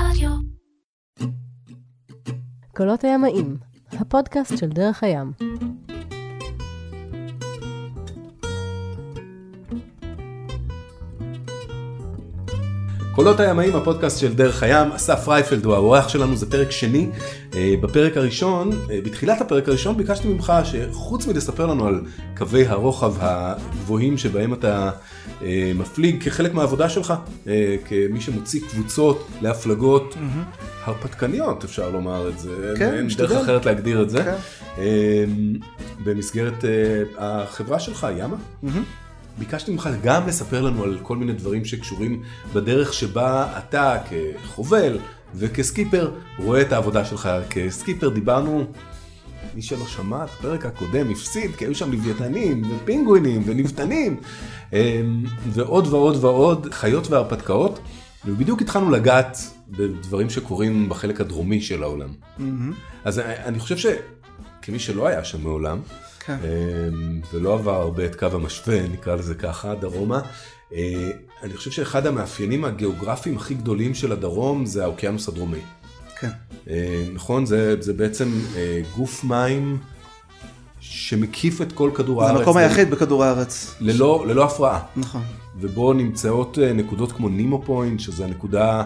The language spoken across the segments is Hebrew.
רדיו. קולות הימאים, הפודקאסט של דרך הים. קולות הימאים, הפודקאסט של דרך הים, אסף רייפלד הוא האורח שלנו, זה פרק שני. אה, בפרק הראשון, אה, בתחילת הפרק הראשון ביקשתי ממך שחוץ מלספר לנו על קווי הרוחב הגבוהים שבהם אתה אה, מפליג כחלק מהעבודה שלך, כמי שמוציא קבוצות להפלגות הרפתקניות, אפשר לומר את זה, כן, אין. דרך אחרת להגדיר את זה, כן. במסגרת החברה שלך, ימה. ביקשתי ממך גם לספר לנו על כל מיני דברים שקשורים בדרך שבה אתה כחובל וכסקיפר רואה את העבודה שלך. כסקיפר דיברנו, מי שלא שמע את הפרק הקודם הפסיד, כי היו שם לוויתנים ופינגווינים ונבטנים אמ, ועוד ועוד ועוד חיות והרפתקאות. ובדיוק התחלנו לגעת בדברים שקורים בחלק הדרומי של העולם. אז אני חושב שכמי שלא היה שם מעולם, כן. אמ, ולא עבר הרבה את קו המשווה, נקרא לזה ככה, דרומה. אה, אני חושב שאחד המאפיינים הגיאוגרפיים הכי גדולים של הדרום זה האוקיינוס הדרומי. כן. אה, נכון? זה, זה בעצם אה, גוף מים שמקיף את כל כדור זה הארץ. המקום היחיד בכדור הארץ. ללא, ללא הפרעה. נכון. ובו נמצאות נקודות כמו נימו פוינט, שזה הנקודה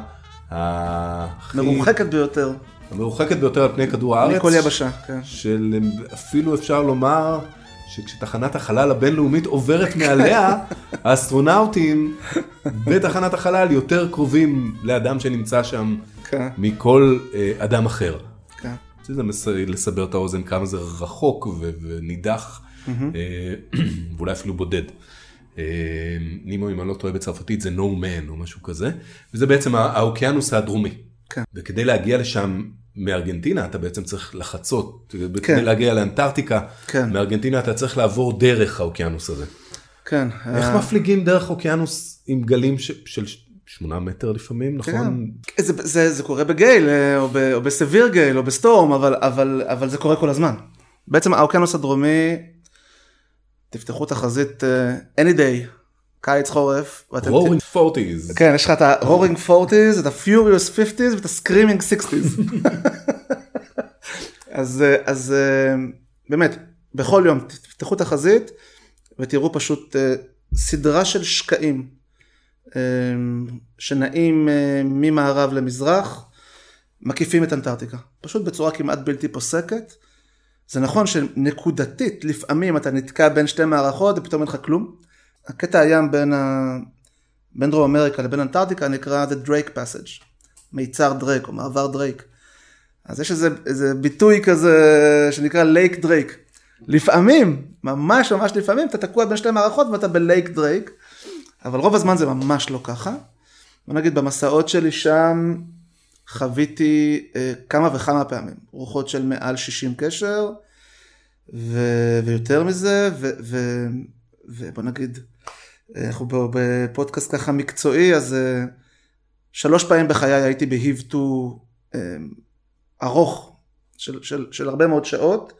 הכי... מרוחקת ביותר. המרוחקת ביותר על פני כדור הארץ. מכל יבשה, כן. של אפילו אפשר לומר שכשתחנת החלל הבינלאומית עוברת מעליה, האסטרונאוטים בתחנת החלל יותר קרובים לאדם שנמצא שם כן. מכל אה, אדם אחר. כן. זה לסבר את האוזן כמה זה רחוק ונידח, אה, ואולי אפילו בודד. אה, נימו, אם אני לא טועה בצרפתית, זה no man או משהו כזה, וזה בעצם הא- האוקיינוס הדרומי. כן. וכדי להגיע לשם מארגנטינה, אתה בעצם צריך לחצות, כן. כדי להגיע לאנטארקטיקה, כן. מארגנטינה אתה צריך לעבור דרך האוקיינוס הזה. כן. איך אה, מפליגים דרך אוקיינוס עם גלים ש- של 8 מטר לפעמים, כן. נכון? זה, זה, זה קורה ב gale, אה, או, ב, או ב severe gale, או ב storm, אבל, אבל, אבל זה קורה כל הזמן. בעצם האוקיינוס הדרומי, תפתחו תחזית אה, any day, קיץ חורף. Roaring forties. כן, יש לך את ה-Roaring 40's, את ה-Furious 50's ואת ה-Screaming 60's. אז, אה, אז אה, באמת, בכל יום תפתחו תחזית ותראו פשוט אה, סדרה של שקעים שנעים ממערב למזרח, מקיפים את אנטארקטיקה, פשוט בצורה כמעט בלתי פוסקת. זה נכון שנקודתית לפעמים אתה נתקע בין שתי מערכות ופתאום אין לך כלום. הקטע הים בין, ה... בין דרום אמריקה לבין אנטארקטיקה נקרא The Drake Passage, מיצר דרייק או מעבר דרייק. אז יש איזה, איזה ביטוי כזה שנקרא Lake Drake. לפעמים, ממש ממש לפעמים, אתה תקוע בין שתי מערכות ואתה בלייק דרייק, אבל רוב הזמן זה ממש לא ככה. בוא נגיד במסעות שלי שם חוויתי אה, כמה וכמה פעמים, רוחות של מעל 60 קשר, ו... ויותר מזה, ו... ו... ובוא נגיד, אה, אנחנו בפודקאסט ככה מקצועי, אז אה, שלוש פעמים בחיי הייתי בהיב-טו אה, ארוך של, של, של הרבה מאוד שעות,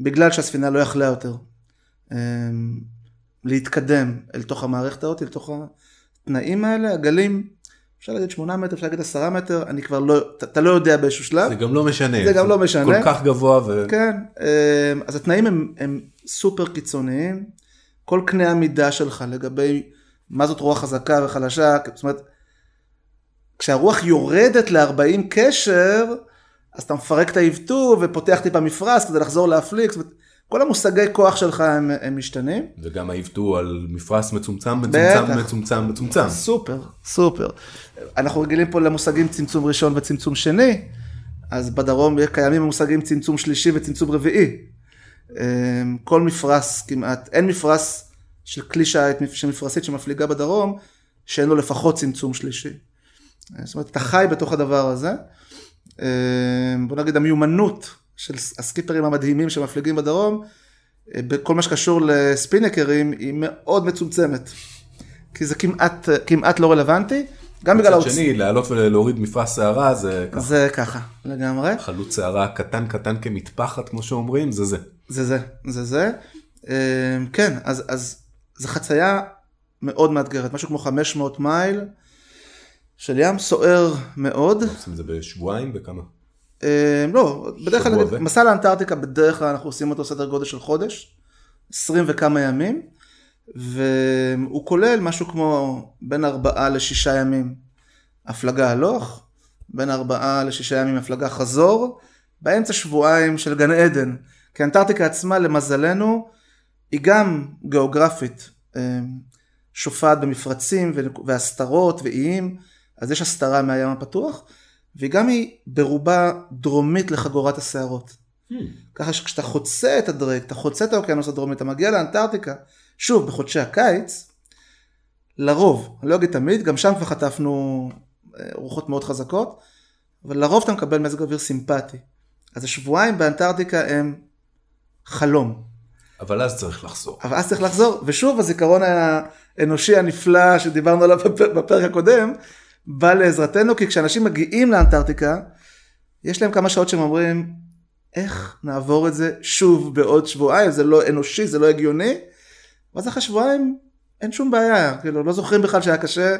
בגלל שהספינה לא יכלה יותר להתקדם אל תוך המערכת הזאת, אל תוך התנאים האלה, הגלים, אפשר להגיד 8 מטר, אפשר להגיד 10 מטר, אני כבר לא, אתה, לא יודע באיזשהו שלב. זה גם לא משנה. זה גם לא משנה. כל כך גבוה ו... כן, אז התנאים הם, הם סופר קיצוניים. כל קנה המידה שלך לגבי מה זאת רוח חזקה וחלשה, זאת אומרת, כשהרוח יורדת ל-40 קשר, אז אתה מפרק את העיוותו ופותח טיפה מפרש כדי לחזור להפליג, זאת אומרת, כל המושגי כוח שלך הם, הם משתנים. וגם העיוותו על מפרש מצומצם, מצומצם, בטח. מצומצם, מצומצם. סופר, סופר. אנחנו רגילים פה למושגים צמצום ראשון וצמצום שני, אז בדרום קיימים המושגים צמצום שלישי וצמצום רביעי. אמ, כל מפרש כמעט, אין מפרש של כלי שיט, של מפרשית שמפליגה בדרום, שאין לו לפחות צמצום שלישי. זאת אומרת, אתה חי בתוך הדבר הזה. אמ, בוא נגיד המיומנות של הסקיפרים המדהימים שמפליגים בדרום, אה, בכל מה שקשור לספינקרים, היא מאוד מצומצמת. כי זה כמעט, כמעט לא רלוונטי, גם בגלל מצד העוצמה. שני, לעלות ולהוריד מפרש שערה זה ככה. זה ככה, לגמרי. חלוץ שערה קטן קטן כמטפחת, כמו שאומרים, זה זה. זה זה, זה זה. כן, אז, אז זו חצייה מאוד מאתגרת, משהו כמו 500 מייל של ים סוער מאוד. עושים את זה בשבועיים? בכמה? אה, לא, בדרך כלל, מסע לאנטארקטיקה בדרך כלל אנחנו עושים אותו סדר גודל של חודש, 20 וכמה ימים, והוא כולל משהו כמו בין ארבעה לשישה ימים הפלגה הלוך, בין ארבעה לשישה ימים הפלגה חזור, באמצע שבועיים של גן עדן, כי האנטארקטיקה עצמה למזלנו היא גם גיאוגרפית אה, שופעת במפרצים והסתרות ואיים, אז יש הסתרה מהים הפתוח, וגם היא ברובה דרומית לחגורת הסערות. ככה שכשאתה חוצה את הדרייק, אתה חוצה את האוקיינוס הדרומי, אתה מגיע לאנטארקטיקה, שוב, בחודשי הקיץ, לרוב, אני לא אגיד תמיד, גם שם כבר חטפנו אה, רוחות מאוד חזקות, אבל לרוב אתה מקבל מזג אוויר סימפטי. אז השבועיים באנטארקטיקה הם חלום. אבל אז צריך לחזור. אבל אז צריך לחזור, ושוב הזיכרון האנושי הנפלא שדיברנו עליו בפ- בפרק הקודם, בא לעזרתנו, כי כשאנשים מגיעים לאנטארקטיקה, יש להם כמה שעות שהם אומרים, איך נעבור את זה שוב בעוד שבועיים, זה לא אנושי, זה לא הגיוני, ואז אחרי שבועיים אין שום בעיה, כאילו לא זוכרים בכלל שהיה קשה,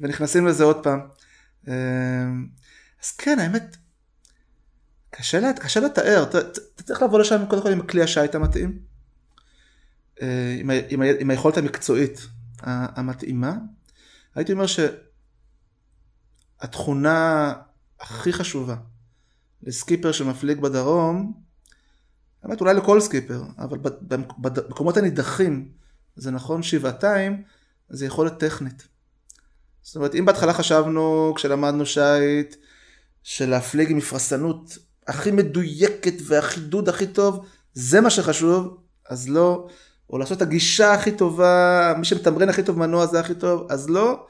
ונכנסים לזה עוד פעם. אמ, אז כן, האמת, קשה, קשה לתאר, אתה צריך לבוא לשם קודם כל עם כלי השיט המתאים. אה, עם, ה- עם, ה- עם היכולת המקצועית המתאימה. הייתי אומר שהתכונה הכי חשובה לסקיפר שמפליג בדרום, האמת אולי לכל סקיפר, אבל במקומות הנידחים, זה נכון שבעתיים, זה יכולת טכנית. זאת אומרת, אם בהתחלה חשבנו, כשלמדנו שיט, שלהפליג עם מפרסנות הכי מדויקת והחידוד הכי טוב, זה מה שחשוב, אז לא. או לעשות את הגישה הכי טובה, מי שמתמרן הכי טוב מנוע זה הכי טוב, אז לא.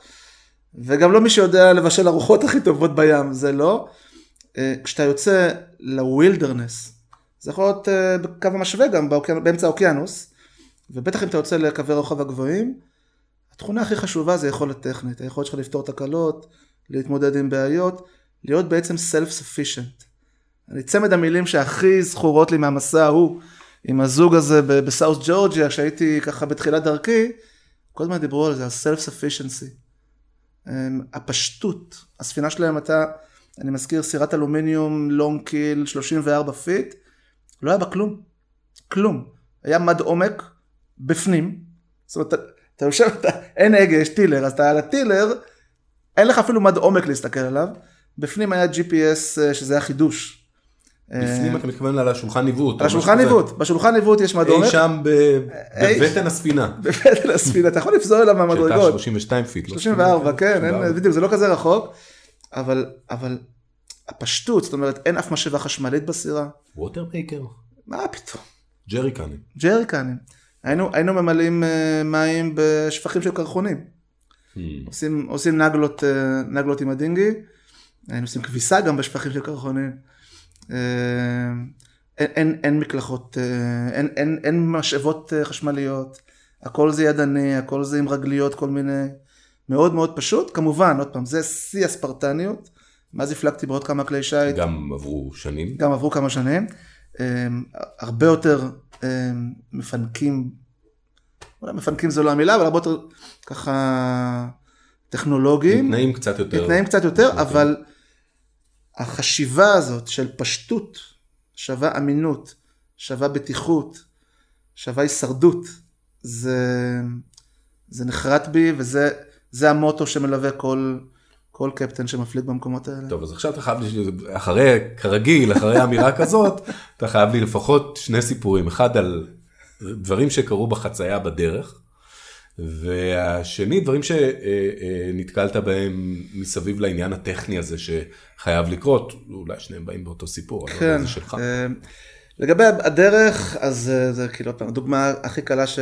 וגם לא מי שיודע לבשל ארוחות הכי טובות בים, זה לא. אה, כשאתה יוצא ל wilderness, זה יכול להיות אה, בקו המשווה גם. באמצע האוקיינוס, ובטח אם אתה יוצא לקווי רוחב הגבוהים, התכונה הכי חשובה זה יכולת טכנית, היכולת שלך לפתור תקלות, להתמודד עם בעיות, להיות בעצם self-sufficient. אני צמד המילים שהכי זכורות לי מהמסע ההוא, עם הזוג הזה ב South Georgia, כשהייתי ככה בתחילת דרכי, כל הזמן דיברו על זה, על self-sufficiency. אמ, הפשטות, הספינה שלהם הייתה, אני מזכיר, סירת אלומיניום, long keel, 34 feet, לא היה בה כלום. כלום. היה מד עומק בפנים, זאת אומרת, אתה, אתה יושב, אתה, אין הגה, יש tiller, אז אתה על ה tiller, אין לך אפילו מד עומק להסתכל עליו, בפנים היה GPS אה, שזה היה חידוש. בפנים אתה מתכוון על השולחן ניווט. אה, על השולחן ניווט, בשולחן ניווט יש מד עומק, אי שם בבטן הספינה. בבטן הספינה, אתה יכול לפזור אליו שהייתה מהמדרגות. 32 feet. לא 34, כן, אין, 34. בדיוק, זה לא כזה רחוק, אבל, אבל הפשטות, זאת אומרת, אין אף משאבה חשמלית בסירה, Water maker. מה פתאום, ג'ריקנים. ג'ריקנים. היינו, ממלאים אה, מים בשפכים של קרחונים, Hmm. עושים, אה, נגלות עם ה dinghy, היינו עושים כביסה גם בשפכים של קרחונים. אה, אין, אין, אין מקלחות, אה, אין, אין, אין משאבות אה, חשמליות, הכל זה ידני, הכל זה עם רגליות, כל מיני, מאוד מאוד פשוט. כמובן, עוד פעם, זה שיא הספרטניות, מאז הפלגתי בעוד כמה כלי שיט, גם עברו שנים. גם עברו כמה שנים, אה, הרבה יותר אה, מפנקים, אולי מפנקים זו לא המילה, אבל הרבה יותר ככה טכנולוגיים. תנאים קצת יותר. בתנאים קצת יותר. אבל החשיבה הזאת של פשטות שווה אמינות, שווה בטיחות, שווה הישרדות, זה, זה נחרט בי וזה זה המוטו שמלווה כל, כל קפטן שמפליג במקומות האלה. טוב, אז עכשיו אתה חייב לי, אחרי, כרגיל, אחרי אמירה כזאת, אתה חייב לי לפחות שני סיפורים. אחד על דברים שקרו בחצייה בדרך, והשני, דברים שנתקלת בהם מסביב לעניין הטכני הזה שחייב לקרות, אולי שניהם באים באותו סיפור, אבל כן, זה שלך. אה, לגבי הדרך, אז אה, זה כאילו, עוד פעם, הדוגמה הכי קלה ש...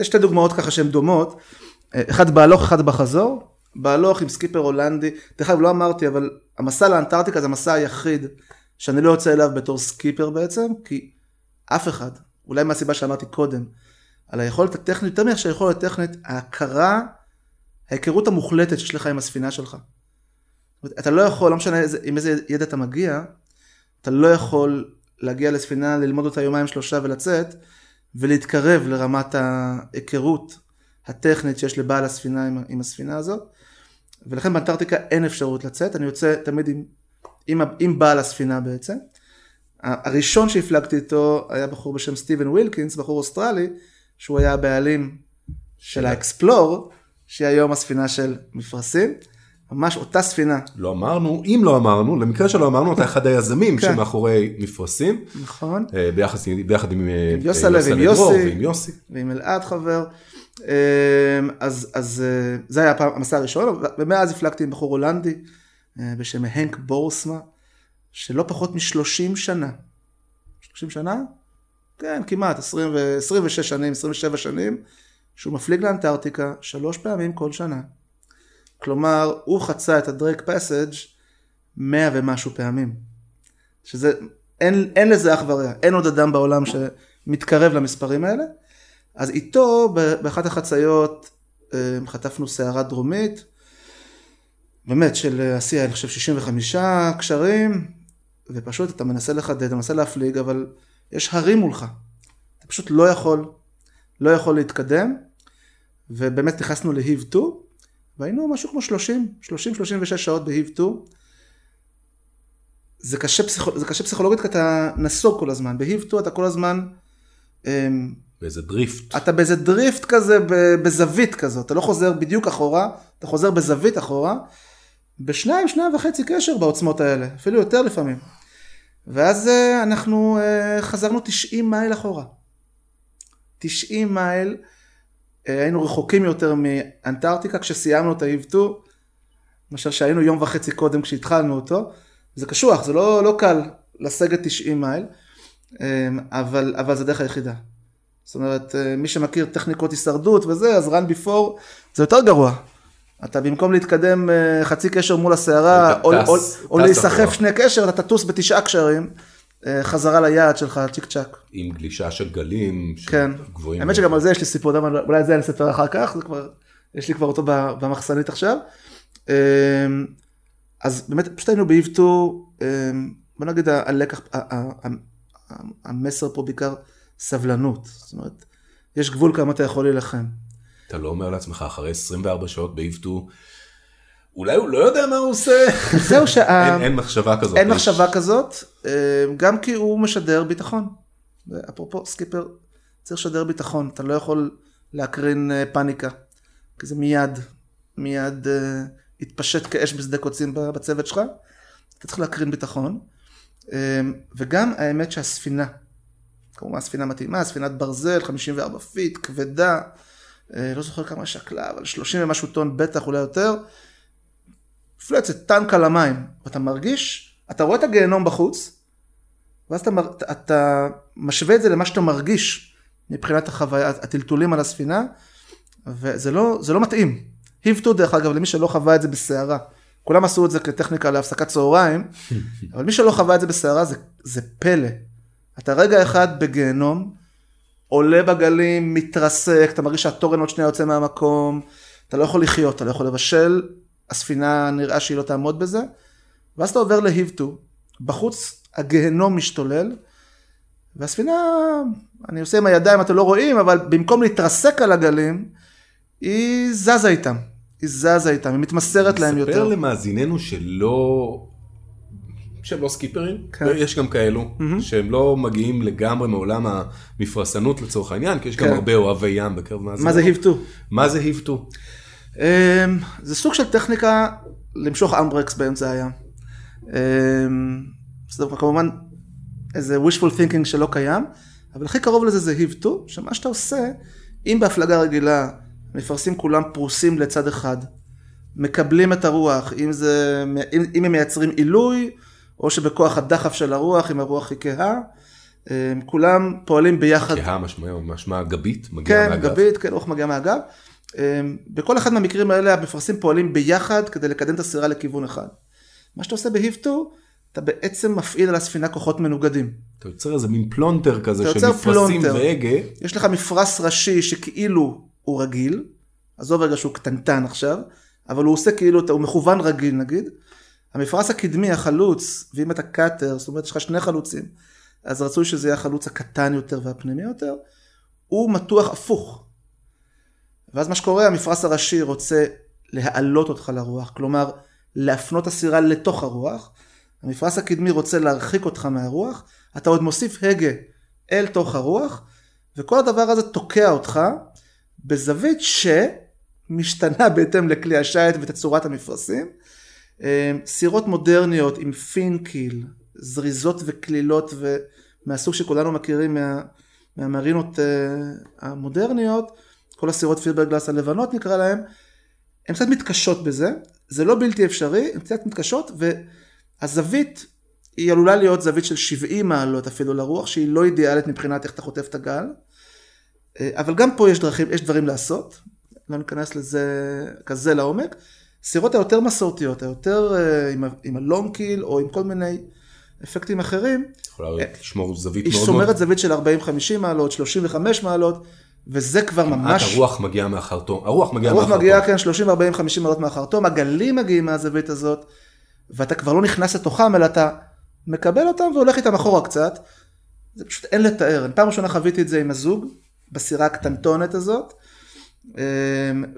יש שתי דוגמאות ככה שהן דומות, אה, אחד בהלוך, אחד בחזור. בהלוך עם סקיפר הולנדי, דרך אגב לא אמרתי, אבל המסע לאנטארקטיקה זה המסע היחיד שאני לא יוצא אליו בתור סקיפר בעצם, כי אף אחד, אולי מהסיבה שאמרתי קודם, על היכולת הטכנית, יותר מאשר היכולת הטכנית, ההכרה, ההיכרות המוחלטת שיש לך עם הספינה שלך. אתה לא יכול, לא משנה איזה, עם איזה ידע אתה מגיע, אתה לא יכול להגיע לספינה, ללמוד אותה יומיים שלושה ולצאת, ולהתקרב לרמת ההיכרות הטכנית שיש לבעל הספינה עם, עם הספינה הזאת. ולכן באנטארקטיקה אין אפשרות לצאת, אני יוצא תמיד עם, עם, עם בעל הספינה בעצם. הראשון שהפלגתי איתו היה בחור בשם סטיבן ווילקינס, בחור אוסטרלי, שהוא היה הבעלים של האקספלור, שהיא היום הספינה של מפרשים. ממש אותה ספינה. לא אמרנו, אם לא אמרנו, למקרה שלא אמרנו, אתה אחד היזמים כן. שמאחורי מפרשים. נכון. אה, ביחד, ביחד עם, אה, עם יוסלה ועם דרור יוסי. ועם יוסי. ועם אלעד חבר. אמ, אז, אז אה, זה היה הפעם- המסע הראשון, ומאז הפלגתי עם בחור הולנדי אה, בשם הנק בורסמה, שלא פחות מ-30 שנה. 30 שנה? כן, כמעט, 20 ו- 26 שנים, 27 שנים, שהוא מפליג לאנטארקטיקה שלוש פעמים כל שנה. כלומר, הוא חצה את הדרייק פסאג' 100 ומשהו פעמים. שזה, אין, אין לזה אח ורע, אין עוד אדם בעולם שמתקרב למספרים האלה. אז איתו באחת החציות אה, חטפנו סערה דרומית, באמת של אה, השיא אני חושב 65 קשרים, ופשוט אתה מנסה לחדד, אתה מנסה להפליג, אבל יש הרים מולך. אתה פשוט לא יכול, לא יכול להתקדם, ובאמת נכנסנו להיב 2, והיינו משהו כמו 30, 30-36 שעות בהיב 2. זה קשה, פסיכו, זה קשה פסיכולוגית כי אתה נסוג כל הזמן, בהיב 2 אתה כל הזמן, אמ, באיזה דריפט. אתה באיזה דריפט כזה, בזווית כזאת, אתה לא חוזר בדיוק אחורה, אתה חוזר בזווית אחורה, בשניים, שניים וחצי קשר בעוצמות האלה, אפילו יותר לפעמים. ואז אה, אנחנו אה, חזרנו 90 מייל אחורה. 90 מייל, אה, היינו רחוקים יותר מאנטארקטיקה כשסיימנו את ה-EVE 2, מאשר שהיינו יום וחצי קודם כשהתחלנו אותו. זה קשוח, זה לא, לא קל לסגת 90 מייל, אה, אבל, אבל זה הדרך היחידה. זאת אומרת, מי שמכיר טכניקות הישרדות וזה, אז run before זה יותר גרוע. אתה במקום להתקדם אה, חצי קשר מול הסערה, או, או, או להיסחף. שני קשר, אתה תטוס בתשעה קשרים, אה, חזרה ליעד שלך, צ'יק צ'אק. עם גלישה של גלים. כן. גבוהים. האמת שגם על זה יש לי סיפור, אולי את זה אני אספר אחר כך, זה כבר, יש לי כבר אותו במחסנית עכשיו. אמ, אז באמת, פשוט היינו באיבטו, בוא נגיד הלקח, המסר פה בעיקר סבלנות. זאת אומרת, יש גבול כמה אתה יכול להילחם. אתה לא אומר לעצמך אחרי 24 שעות באיבטו, אולי הוא לא יודע מה הוא עושה. זהו שה... אין, אין מחשבה כזאת. אין מחשבה כזאת, אה, גם כי הוא משדר ביטחון. אפרופו סקיפר, צריך לשדר ביטחון, אתה לא יכול להקרין אה, פאניקה, כי זה מיד, מיד אה, יתפשט כאש בשדה קוצים בצוות שלך, אתה צריך להקרין ביטחון. וגם האמת שהספינה, כמובן הספינה מתאימה, ספינת ברזל, 54 פיט, כבדה, לא זוכר כמה שקלה, אבל 30 ומשהו טון בטח, אולי יותר. מפלצת, טנק על המים, ואתה מרגיש, אתה רואה את הגיהנום בחוץ, ואז אתה, אתה משווה את זה למה שאתה מרגיש מבחינת החוויה, הטלטולים על הספינה, וזה לא, זה לא מתאים. היבטו דרך אגב, למי שלא חווה את זה בסערה, כולם עשו את זה כטכניקה להפסקת צהריים, אבל מי שלא חווה את זה בסערה זה, זה פלא. אתה רגע אחד בגיהנום, עולה בגלים, מתרסק, אתה מרגיש שהתורן עוד שנייה יוצא מהמקום, אתה לא יכול לחיות, אתה לא יכול לבשל, הספינה נראה שהיא לא תעמוד בזה, ואז אתה עובר להיבטו, בחוץ הגיהנום משתולל, והספינה, אני עושה עם הידיים, אתם לא רואים, אבל במקום להתרסק על הגלים, היא זזה איתם, היא זזה איתם, היא מתמסרת להם יותר. ספר למאזיננו שלא... שהם לא סקיפרים, כן. יש גם כאלו, שהם לא מגיעים לגמרי מעולם המפרסנות לצורך העניין, כי יש גם כן. הרבה אוהבי ים בקרב מאזינים. מה זה היבטו? מה זה היבטו? אמ, זה סוג של טכניקה למשוך אמברקס באמצע הים. אמ, זה כמובן איזה wishful thinking שלא קיים, אבל הכי קרוב לזה זה היבטו, שמה שאתה עושה, אם בהפלגה רגילה מפרסים כולם פרוסים לצד אחד, מקבלים את הרוח, אם, זה, אם, אם הם מייצרים עילוי, או שבכוח הדחף של הרוח, אם הרוח היא כהה, אמ, כולם פועלים ביחד. כהה משמע, משמע גבית, מגיע כן, מהגב. גבית, כן, רוח מגיע מהגב. אמ, בכל אחד מהמקרים האלה המפרשים פועלים ביחד כדי לקדם את הסירה לכיוון אחד. מה שאתה עושה ב heave to, אתה בעצם מפעיל על הספינה כוחות מנוגדים. אתה יוצר איזה מין פלונטר כזה של מפרשים פלונטר. והגה. יש לך מפרש ראשי שכאילו הוא רגיל, עזוב רגע שהוא קטנטן עכשיו, אבל הוא עושה כאילו, הוא מכוון רגיל נגיד. המפרש הקדמי, החלוץ, ואם אתה קאטר, זאת אומרת יש לך שני חלוצים, אז רצוי שזה יהיה החלוץ הקטן יותר והפנימי יותר, הוא מתוח הפוך. ואז מה שקורה, המפרש הראשי רוצה להעלות אותך לרוח, כלומר להפנות הסירה לתוך הרוח. המפרש הקדמי רוצה להרחיק אותך מהרוח, אתה עוד מוסיף הגה אל תוך הרוח, וכל הדבר הזה תוקע אותך בזווית שמשתנה בהתאם לכלי השיט ותצורת המפרשים. אה, סירות מודרניות עם פינקיל, זריזות וקלילות ומהסוג שכולנו מכירים מה, מהמרינות uh, המודרניות, כל הסירות פיברגלס הלבנות נקרא להן, הן קצת מתקשות בזה, זה לא בלתי אפשרי, הן קצת מתקשות והזווית היא עלולה להיות זווית של 70 מעלות אפילו לרוח, שהיא לא אידיאלית מבחינת איך אתה חוטף את הגל, אה, אבל גם פה יש דרכים, יש דברים לעשות, לא ניכנס לזה כזה לעומק. סירות היותר מסורתיות, היותר uh, עם, עם הלונג קיל או עם כל מיני אפקטים אחרים. יכולה לשמור זווית היא מאוד שומרת מאוד. זווית של 40-50 מעלות, 35 מעלות, וזה כבר ממש... הרוח מגיעה מהחרטום. הרוח מגיעה הרוח מהחרטום. מגיעה, כן, 30, 40, 50 מעלות מהחרטום, הגלים מגיעים מהזווית הזאת, ואתה כבר לא נכנס לתוכם, אלא אתה מקבל אותם והולך איתם אחורה קצת. זה פשוט אין לתאר. פעם ראשונה חוויתי את זה עם הזוג, בסירה הקטנטונת הזאת,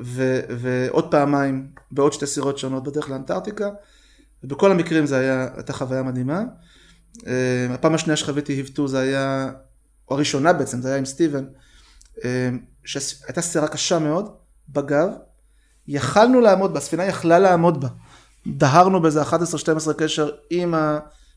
ו, ועוד פעמיים בעוד שתי סירות שונות בדרך לאנטארקטיקה, ובכל המקרים היה, הייתה חוויה מדהימה. אמ, הפעם השנייה שחוויתי היבטו זה היה, או הראשונה בעצם, זה היה עם סטיבן, אמ, שהייתה סירה קשה מאוד, בגב, יכלנו לעמוד בה, הספינה יכלה לעמוד בה. דהרנו באיזה 11-12 קשר עם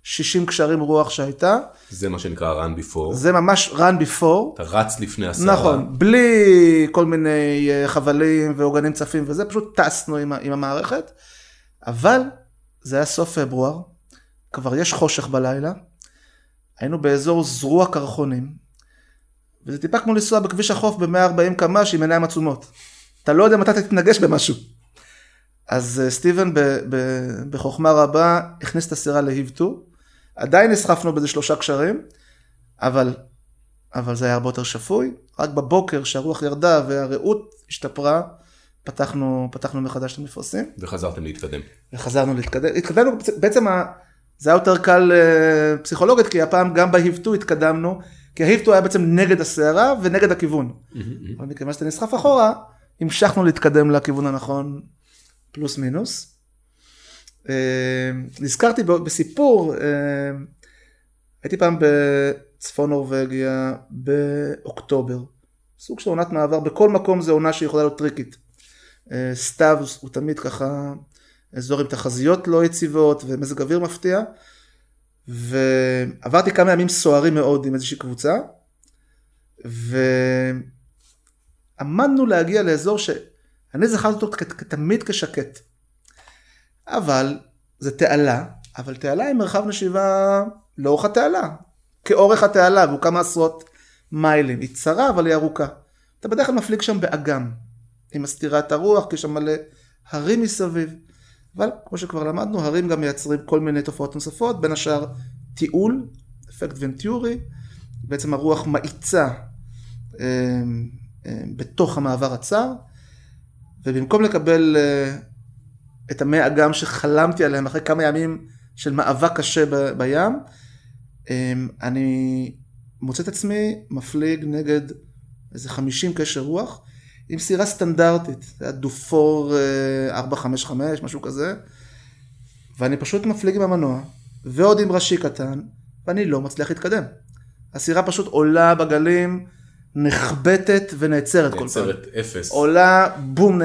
ה-60 קשרים רוח שהייתה, זה מה שנקרא run before. זה ממש run before, אתה רץ לפני הסערה. נכון, בלי כל מיני אה, חבלים ועוגנים צפים וזה, פשוט טסנו עם, עם המערכת, אבל זה היה סוף פברואר, כבר יש חושך בלילה, היינו באזור זרוע קרחונים, וזה טיפה כמו לנסוע בכביש החוף ב-140 קמ"ש עם עיניים עצומות. אתה לא יודע מתי תתנגש במשהו. אז אה, סטיבן ב- ב- בחוכמה רבה הכניס את הסירה להיבטו, עדיין נסחפנו באיזה שלושה קשרים, אבל אבל זה היה הרבה יותר שפוי. רק בבוקר שהרוח ירדה והרעות השתפרה, פתחנו, פתחנו מחדש את המפרשים וחזרתם להתקדם. וחזרנו להתקדם. התקדמנו, בעצם ה- זה היה יותר קל אה, פסיכולוגית, כי הפעם גם בהיבטו התקדמנו, כי ההיבטו היה בעצם נגד הסערה ונגד הכיוון. אבל מכיוון שאתה נסחף אחורה, המשכנו להתקדם לכיוון הנכון, פלוס מינוס. אה, נזכרתי בסיפור, אה, הייתי פעם בצפון נורבגיה באוקטובר, סוג של עונת מעבר, בכל מקום זה עונה שיכולה להיות טריקית. אה, סתיו הוא תמיד ככה אזור עם תחזיות לא יציבות ומזג אוויר מפתיע. ועברתי כמה ימים סוערים מאוד עם איזושהי קבוצה, ועמדנו להגיע לאזור שאני זכרתי אותו תמיד כשקט. אבל זה תעלה, אבל תעלה היא מרחב נשיבה לאורך התעלה, כאורך התעלה, והוא כמה עשרות מיילים. היא צרה אבל היא ארוכה. אתה בדרך כלל מפליג שם באגם, היא מסתירה את הרוח, כי יש שם מלא הרים מסביב. אבל כמו שכבר למדנו, הרים גם מייצרים כל מיני תופעות נוספות, בין השאר טיעול, אפקט ונטיורי, בעצם הרוח מאיצה אה, אה, בתוך המעבר הצר, ובמקום לקבל אה, את המי אגם שחלמתי עליהם אחרי כמה ימים של מאבק קשה ב- בים, אה, אני מוצא את עצמי מפליג נגד איזה 50 קשר רוח, עם סירה סטנדרטית, זה היה דופור אה, 455, משהו כזה, ואני פשוט מפליג עם המנוע, ועוד עם ראשי קטן, ואני לא מצליח להתקדם. הסירה פשוט עולה בגלים, נחבטת ונעצרת כל פעם. נעצרת אפס. עולה, בום,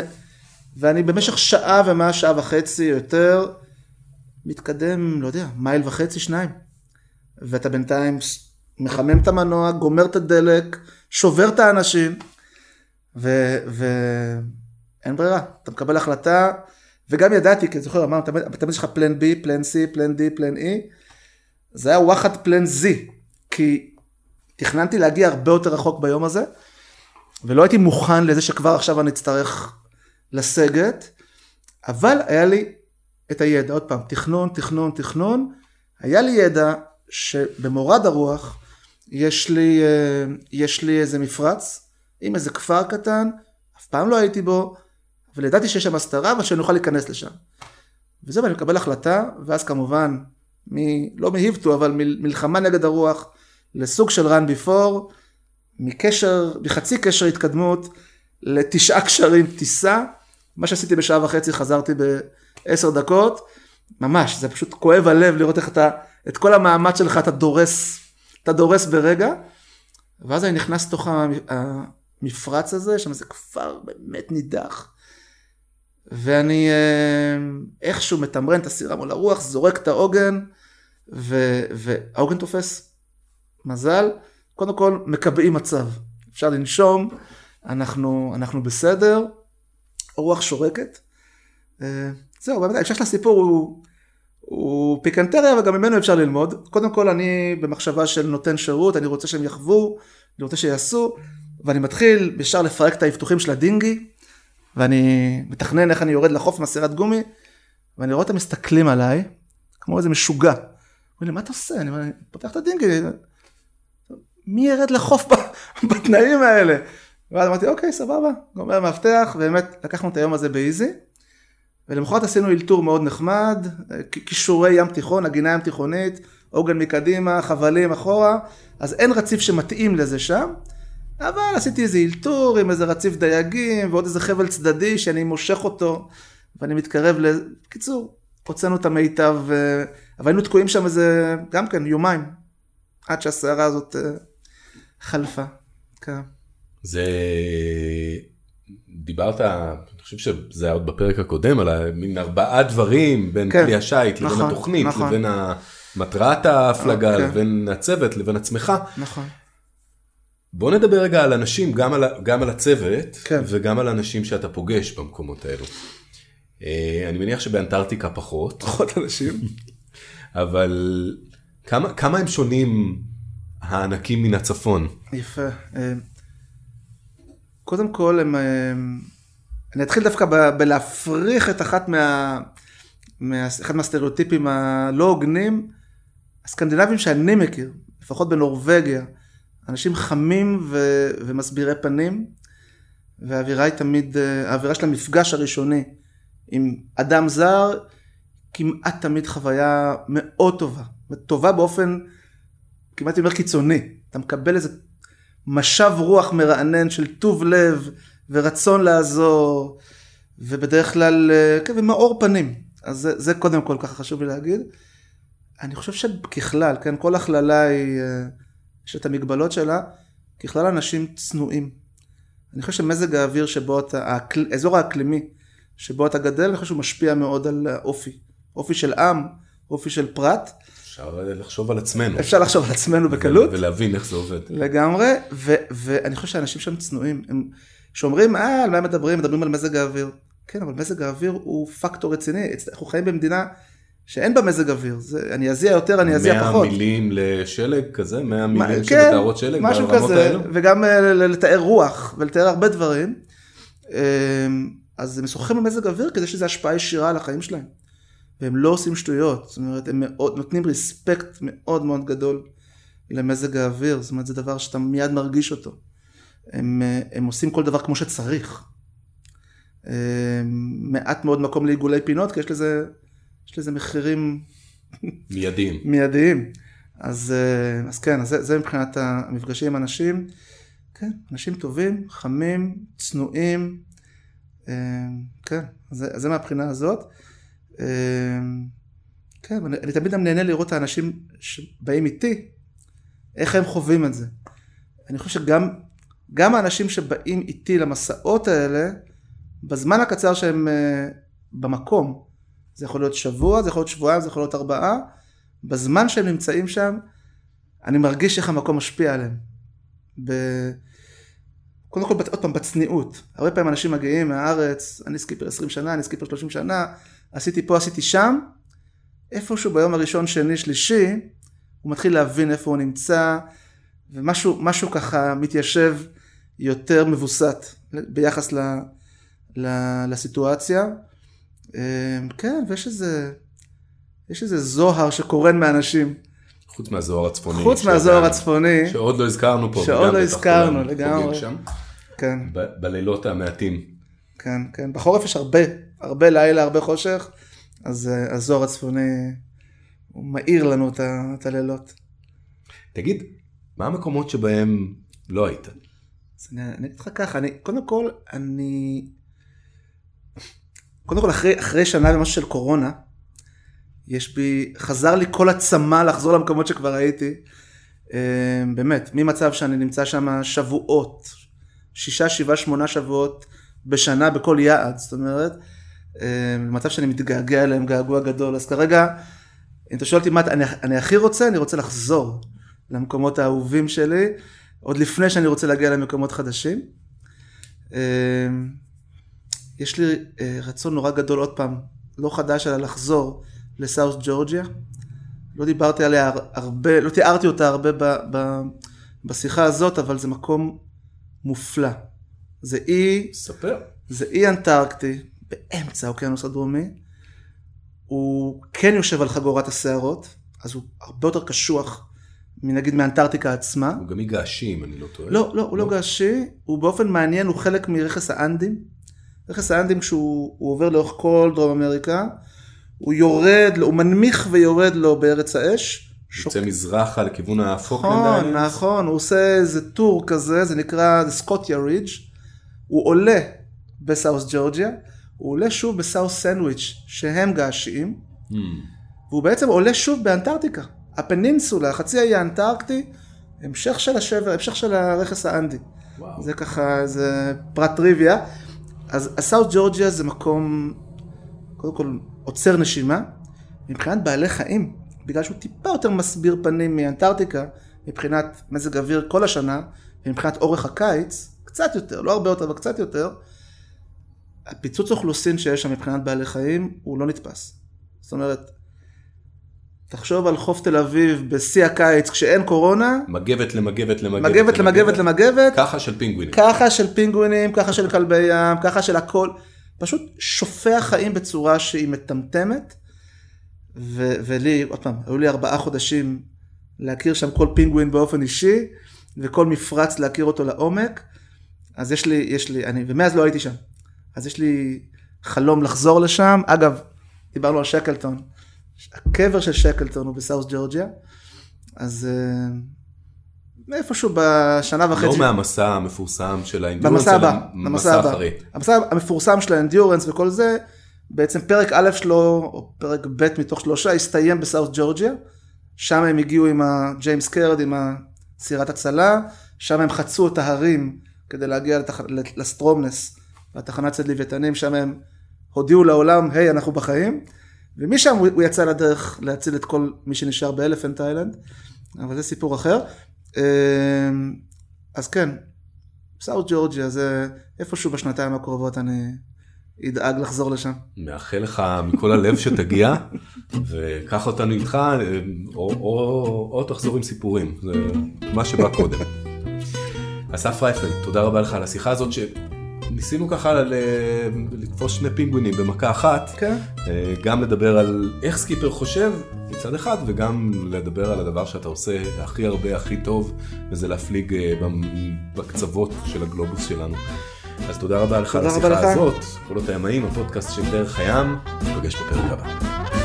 ואני במשך שעה ומה שעה וחצי יותר, מתקדם, לא יודע, מייל וחצי, שניים. ואתה בינתיים מחמם את המנוע, גומר את הדלק, שובר את האנשים, ואין ברירה, אתה מקבל החלטה, וגם ידעתי, כי אני זוכר, אמרנו, תמיד יש לך פלן B, פלן C, פלן D, פלן E, זה היה וואחד פלן Z, כי תכננתי להגיע הרבה יותר רחוק ביום הזה, ולא הייתי מוכן לזה שכבר עכשיו אני אצטרך לסגת, אבל היה לי את הידע, עוד פעם, תכנון, תכנון, תכנון, היה לי ידע שבמורד הרוח יש לי, אה, יש לי איזה מפרץ עם איזה כפר קטן, אף פעם לא הייתי בו, אבל ידעתי שיש שם הסתרה ושאני אוכל להיכנס לשם. וזהו, אני מקבל החלטה, ואז כמובן, מ, לא מהיבטו, אבל מלחמה נגד הרוח, לסוג של run before, מקשר, מחצי קשר התקדמות לתשעה קשרים טיסה, מה שעשיתי בשעה וחצי חזרתי בעשר דקות, ממש, זה פשוט כואב הלב לראות איך אתה, את כל המאמץ שלך אתה דורס, אתה דורס ברגע, ואז אני נכנס לתוך המפרץ הזה, שם זה כפר באמת נידח, ואני אה, איכשהו מתמרן את הסירה מול הרוח, זורק את העוגן, והעוגן תופס. מזל, קודם כל מקבעים מצב, אפשר לנשום, אנחנו, אנחנו בסדר, הרוח שורקת. אה, זהו, באמת, ההמשך הסיפור הוא, הוא פיקנטריה וגם ממנו אפשר ללמוד. קודם כל אני במחשבה של נותן שירות, אני רוצה שהם יחוו, אני רוצה שיעשו, ואני מתחיל ישר לפרק את האבטוחים של הדינגי, ואני מתכנן איך אני יורד לחוף עם הסירת גומי, ואני רואה אותם מסתכלים עליי, כמו איזה משוגע. אומרים לי, מה אתה עושה? אני פותח את הדינגי, מי ירד לחוף בתנאים האלה? ואז אמרתי, אוקיי, סבבה, גומר מאבטח, ובאמת לקחנו את היום הזה באיזי. ולמחרת עשינו אלתור מאוד נחמד, כישורי ים תיכון, הגינה ים תיכונית, עוגן מקדימה, חבלים אחורה, אז אין רציף שמתאים לזה שם, אבל עשיתי איזה אלתור עם איזה רציף דייגים ועוד איזה חבל צדדי שאני מושך אותו ואני מתקרב ל... בקיצור, הוצאנו את המיטב, אבל היינו תקועים שם איזה, גם כן, יומיים, עד שהסערה הזאת אה, חלפה. כן. זה... דיברת, אני חושב שזה היה עוד בפרק הקודם, על מין ארבעה דברים בין כן, כלי השיט נכון, לבין התוכנית, נכון. לבין מטרת ההפלגה. אוקיי. לבין הצוות, לבין עצמך. נכון. בוא נדבר רגע על אנשים, גם על, גם על הצוות, כן. וגם על אנשים שאתה פוגש במקומות האלו. אה, אני מניח שבאנטארקטיקה פחות. פחות אנשים. אבל כמה, כמה הם שונים הענקים מן הצפון? יפה. קודם כל, הם, הם, אני אתחיל דווקא ב, בלהפריך את אחת מה, מה, אחד מהסטריאוטיפים הלא הוגנים, הסקנדינבים שאני מכיר, לפחות בנורבגיה, אנשים חמים ו, ומסבירי פנים, והאווירה היא תמיד, האווירה של המפגש הראשוני עם אדם זר, כמעט תמיד חוויה מאוד טובה, טובה באופן כמעט אומר קיצוני, אתה מקבל איזה משב רוח מרענן של טוב לב ורצון לעזור, ובדרך כלל, אה, כן, ומאור פנים. אז זה, זה קודם כל ככה חשוב לי להגיד. אני חושב שככלל, כן, כל הכללה היא, אה, יש את המגבלות שלה, ככלל אנשים צנועים. אני חושב שמזג האוויר שבו אתה, האזור האקלימי שבו אתה גדל, אני חושב שהוא משפיע מאוד על האופי. אופי של עם, אופי של פרט. אפשר לחשוב על עצמנו. אפשר לחשוב על עצמנו בקלות. ולהבין איך זה עובד. לגמרי, ו- ואני חושב שאנשים שם צנועים, הם שאומרים, אה, על מה מדברים? מדברים על מזג האוויר. כן, אבל מזג האוויר הוא פקטור רציני, אנחנו חיים במדינה שאין בה מזג אוויר, זה, אני אזיע יותר, אני אזיע פחות. 100 מילים לשלג כזה? 100 מילים כן, שבתארות שלג? משהו כזה, האלו? וגם אה, לתאר רוח ולתאר הרבה דברים. אמ, אז הם משוחחים במזג אוויר כדי שזה השפעה ישירה על החיים שלהם. והם לא עושים שטויות, זאת אומרת, הם מאוד, נותנים ריספקט מאוד מאוד גדול למזג האוויר, זאת אומרת, זה דבר שאתה מיד מרגיש אותו. הם, הם עושים כל דבר כמו שצריך. מעט מאוד מקום לעיגולי פינות, כי יש לזה, יש לזה מחירים... מיידיים. מיידיים. אז, אז כן, אז זה, זה מבחינת המפגשים עם אנשים. כן, אנשים טובים, חמים, צנועים. כן, זה, זה מהבחינה הזאת. אמ, כן, אני, אני תמיד גם נהנה לראות את האנשים שבאים איתי, איך הם חווים את זה. אני חושב שגם גם האנשים שבאים איתי למסעות האלה, בזמן הקצר שהם uh, במקום, זה יכול להיות שבוע, זה יכול להיות שבועיים, זה יכול להיות ארבעה, בזמן שהם נמצאים שם, אני מרגיש איך המקום משפיע עליהם. ב... קודם כל, עוד פעם, בצניעות. הרבה פעמים אנשים מגיעים מהארץ, אני סקיפר 20 שנה, אני סקיפר 30 שנה, עשיתי פה, עשיתי שם, איפשהו ביום הראשון, שני, שלישי, הוא מתחיל להבין איפה הוא נמצא, ומשהו ככה מתיישב יותר מבוסת ביחס ל, ל, לסיטואציה. אמ, כן, ויש איזה, יש איזה זוהר שקורן מאנשים. חוץ מהזוהר הצפוני. חוץ מהזוהר הצפוני. שעוד לא הזכרנו פה. שעוד לא הזכרנו, לגמרי. כן. ב- בלילות המעטים. כן, כן. בחורף יש הרבה, הרבה לילה, הרבה חושך, אז אה, הזוהר הצפוני, הוא מאיר לנו את, את הלילות. תגיד, מה המקומות שבהם לא היית? אז אני, אני אגיד לך ככה, אני, קודם כל, אני... קודם כל אחרי, אחרי שנה ומשהו של קורונה, יש בי, חזר לי כל הצמא לחזור למקומות שכבר הייתי. אה, באמת, ממצב שאני נמצא שם שבועות, שישה, שבעה, שמונה שבועות בשנה בכל יעד, זאת אומרת, אה, מצב שאני מתגעגע אליהם געגוע גדול. אז כרגע, אם אתה שואל אותי מה אני, אני הכי רוצה, אני רוצה לחזור למקומות האהובים שלי, עוד לפני שאני רוצה להגיע למקומות חדשים. אה, יש לי רצון נורא גדול עוד פעם, לא חדש, אלא לחזור לסאוס ג'ורג'יה. לא דיברתי עליה הרבה, לא תיארתי אותה הרבה ב, ב, בשיחה הזאת, אבל זה מקום מופלא. זה אי... ספר. זה אי אנטרקטי, באמצע האוקיינוס הדרומי. הוא כן יושב על חגורת הסערות, אז הוא הרבה יותר קשוח נגיד מאנטארקטיקה עצמה. הוא גם אי געשי, אם אני לא טועה. לא, לא, הוא לא, לא געשי, הוא באופן מעניין, הוא חלק מרכס האנדים. רכס האנדים כשהוא עובר לאורך כל דרום אמריקה, הוא יורד, הוא מנמיך ויורד לו בארץ האש. יוצא. מזרחה לכיוון הפוקלנד נכון, נכון, הוא עושה איזה טור כזה, זה נקרא Scotia Ridge. הוא עולה בסאוס ג'ורג'יה, הוא עולה שוב בסאוס סנדוויץ', שהם געשיים, mm. והוא בעצם עולה שוב באנטארקטיקה. הפנינסולה, החצי האי האנטארקטי, המשך של השבר, המשך של הרכס האנדי. וואו. זה ככה איזה פרט טריוויה. אז הסאוס ג'ורג'יה זה מקום, קודם כל עוצר נשימה, מבחינת בעלי חיים, בגלל שהוא טיפה יותר מסביר פנים מאנטארקטיקה, מבחינת מזג אוויר כל השנה, ומבחינת אורך הקיץ, קצת יותר, לא הרבה יותר, אבל קצת יותר, הפיצוץ אוכלוסין שיש שם מבחינת בעלי חיים הוא לא נתפס. זאת אומרת, תחשוב על חוף תל אביב בשיא הקיץ כשאין קורונה. מגבת למגבת למגבת. מגבת למגבת למגבת. ככה של פינגווינים. ככה של פינגווינים, ככה של כלבי ים, ככה של הכל. פשוט שופע חיים בצורה שהיא מטמטמת. ו- ולי, עוד פעם, היו לי ארבעה חודשים להכיר שם כל פינגווין באופן אישי, וכל מפרץ להכיר אותו לעומק. אז יש לי, יש לי, אני, ומאז לא הייתי שם. אז יש לי חלום לחזור לשם. אגב, דיברנו על שקלטון. הקבר של שקלטון הוא בסאוס ג'ורג'יה. אז uh, איפשהו בשנה וחצי. לא מהמסע המפורסם של האנדיורנס, אלא במסע אחרי. המסע המפורסם של האנדיורנס וכל זה, בעצם פרק א' שלו, או פרק ב' מתוך שלושה, הסתיים בסאוס ג'ורג'יה. שם הם הגיעו עם הג'יימס קרד, עם הסירת הצלה, שם הם חצו את ההרים כדי להגיע לתח... לסטרומנס, לתחנת צד לוויתנים, שם הם הודיעו לעולם, היי, hey, אנחנו בחיים. ומשם הוא יצא לדרך להציל את כל מי שנשאר באלפנט איילנד, אבל זה סיפור אחר. אמ, אז כן, South Georgia זה איפשהו בשנתיים הקרובות אני אדאג לחזור לשם. מאחל לך מכל הלב שתגיע, וקח אותנו איתך, או, או, או תחזור עם סיפורים, זה מה שבא קודם. אסף רייפלד, תודה רבה לך על השיחה הזאת, ניסינו ככה לתפוס שני פינגווינים במכה אחת, כן. אה, גם לדבר על איך סקיפר חושב מצד אחד, וגם לדבר על הדבר שאתה עושה הכי הרבה, הכי טוב, וזה להפליג אה, בקצוות של הגלובוס שלנו. אז תודה רבה לך על השיחה הזאת, קולות הימאים, הפודקאסט של דרך הים, נפגש בפרק הבא.